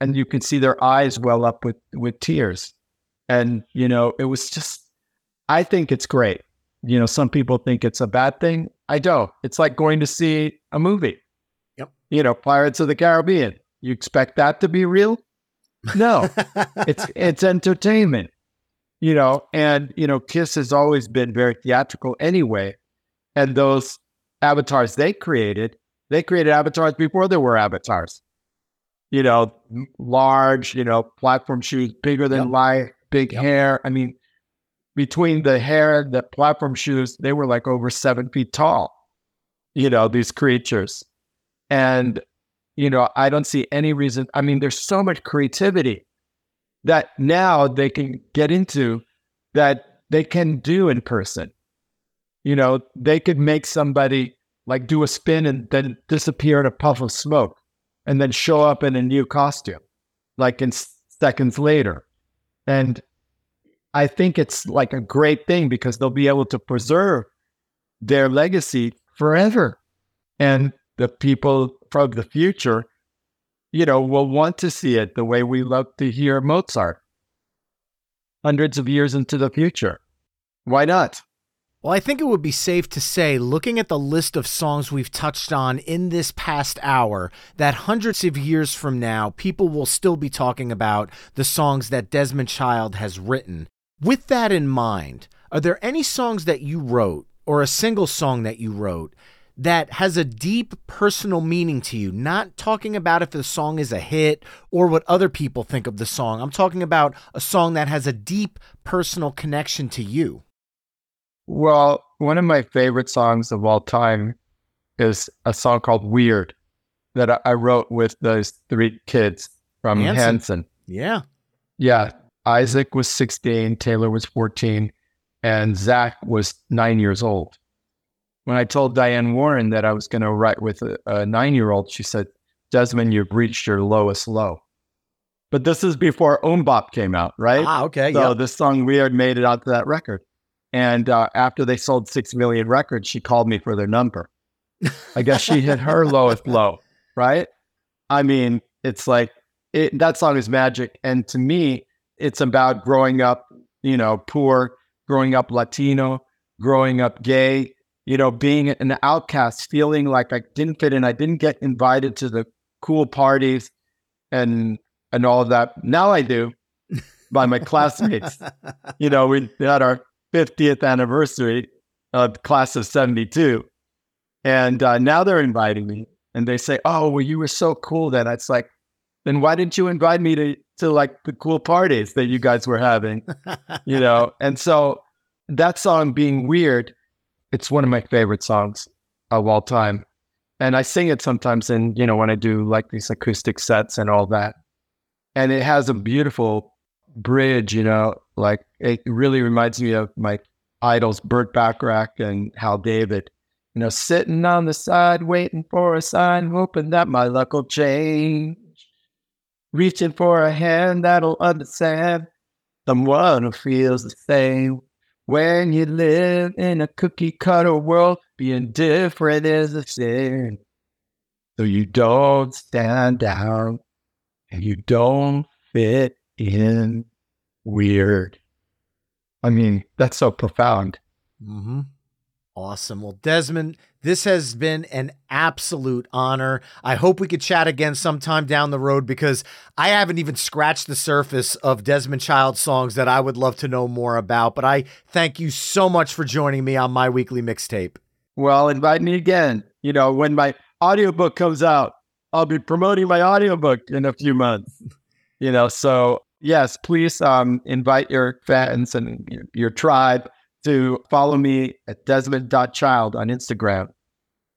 And you could see their eyes well up with, with tears. And, you know, it was just, I think it's great. You know, some people think it's a bad thing. I don't. It's like going to see a movie. Yep. You know, Pirates of the Caribbean. You expect that to be real? No it's it's entertainment you know and you know kiss has always been very theatrical anyway and those avatars they created they created avatars before there were avatars you know large you know platform shoes bigger than Yep. life big Yep. hair i mean between the hair and the platform shoes they were like over seven feet tall you know these creatures and you know i don't see any reason i mean there's so much creativity that now they can get into that they can do in person. You know, they could make somebody like do a spin and then disappear in a puff of smoke and then show up in a new costume, like in seconds later. And I think it's like a great thing because they'll be able to preserve their legacy forever. And the people from the future you know, will want to see it the way we love to hear Mozart hundreds of years into the future. Why not? Well, I think it would be safe to say, looking at the list of songs we've touched on in this past hour, that hundreds of years from now, people will still be talking about the songs that Desmond Child has written. With that in mind, are there any songs that you wrote, or a single song that you wrote, that has a deep personal meaning to you? Not talking about if the song is a hit or what other people think of the song. I'm talking about a song that has a deep personal connection to you. Well, one of my favorite songs of all time is a song called Weird. that I, wrote with those three kids from Hanson. Hanson. Yeah. Yeah. Isaac was 16, Taylor was 14, and Zach was nine years old. When I told Diane Warren that I was going to write with a, a nine year old, she said, Desmond, you've reached your lowest low. But this is before MMMBop came out, right? Ah, okay. So Yeah. this song Weird made it onto that record. And uh, after they sold six million records, she called me for their number. I guess she hit her lowest low, right? I mean, it's like it, that song is magic. And to me, it's about growing up, you know, poor, growing up Latino, growing up gay, you know, being an outcast, feeling like I didn't fit in. I didn't get invited to the cool parties and and all of that. Now I do by my classmates. You know, we had our 50th anniversary of class of 72. And uh, now they're inviting me and they say, Oh, well, you were so cool then. It's like, then why didn't you invite me to, to like the cool parties that you guys were having? You know? And so that song being weird, it's one of my favorite songs of all time. And I sing it sometimes in, you know, when I do like these acoustic sets and all that. And it has a beautiful bridge, you know, like it really reminds me of my idols, Burt Bacharach and Hal David. You know, sitting on the side, waiting for a sign, hoping that my luck will change. Reaching for a hand that'll understand someone who feels the same. When you live in a cookie cutter world, being different is a sin. So you don't stand out and you don't fit in weird. I mean, that's so profound. Mm-hmm. Awesome. Well, Desmond, this has been an absolute honor. I hope we could chat again sometime down the road because I haven't even scratched the surface of Desmond Child songs that I would love to know more about. But I thank you so much for joining me on my weekly mixtape. Well, invite me again. You know, when my audiobook comes out, I'll be promoting my audiobook in a few months. You know, so yes, please um, invite your fans and your, your tribe to follow me at desmond.child on Instagram.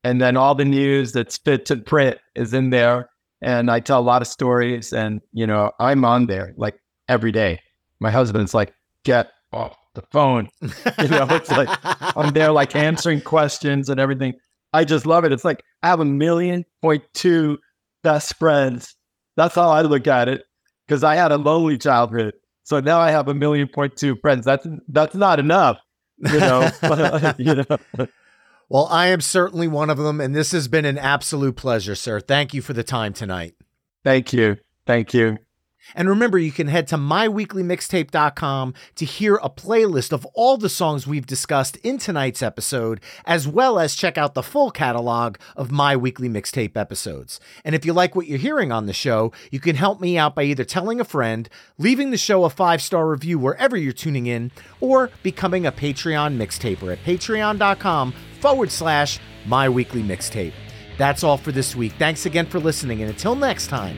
And then all the news that's fit to print is in there. And I tell a lot of stories and, you know, I'm on there like every day. My husband's like, get off the phone. You know, it's like I'm there like answering questions and everything. I just love it. It's like I have a million point two best friends. That's how I look at it. Because I had a lonely childhood. So now I have a million point two friends. That's that's not enough. You know. you know. Well, I am certainly one of them, and this has been an absolute pleasure, sir. Thank you for the time tonight. Thank you. Thank you. And remember, you can head to myweeklymixtape.com to hear a playlist of all the songs we've discussed in tonight's episode, as well as check out the full catalog of My Weekly Mixtape episodes. And if you like what you're hearing on the show, you can help me out by either telling a friend, leaving the show a five star review wherever you're tuning in, or becoming a Patreon mixtaper at patreon.com forward slash My Weekly Mixtape. That's all for this week. Thanks again for listening, and until next time,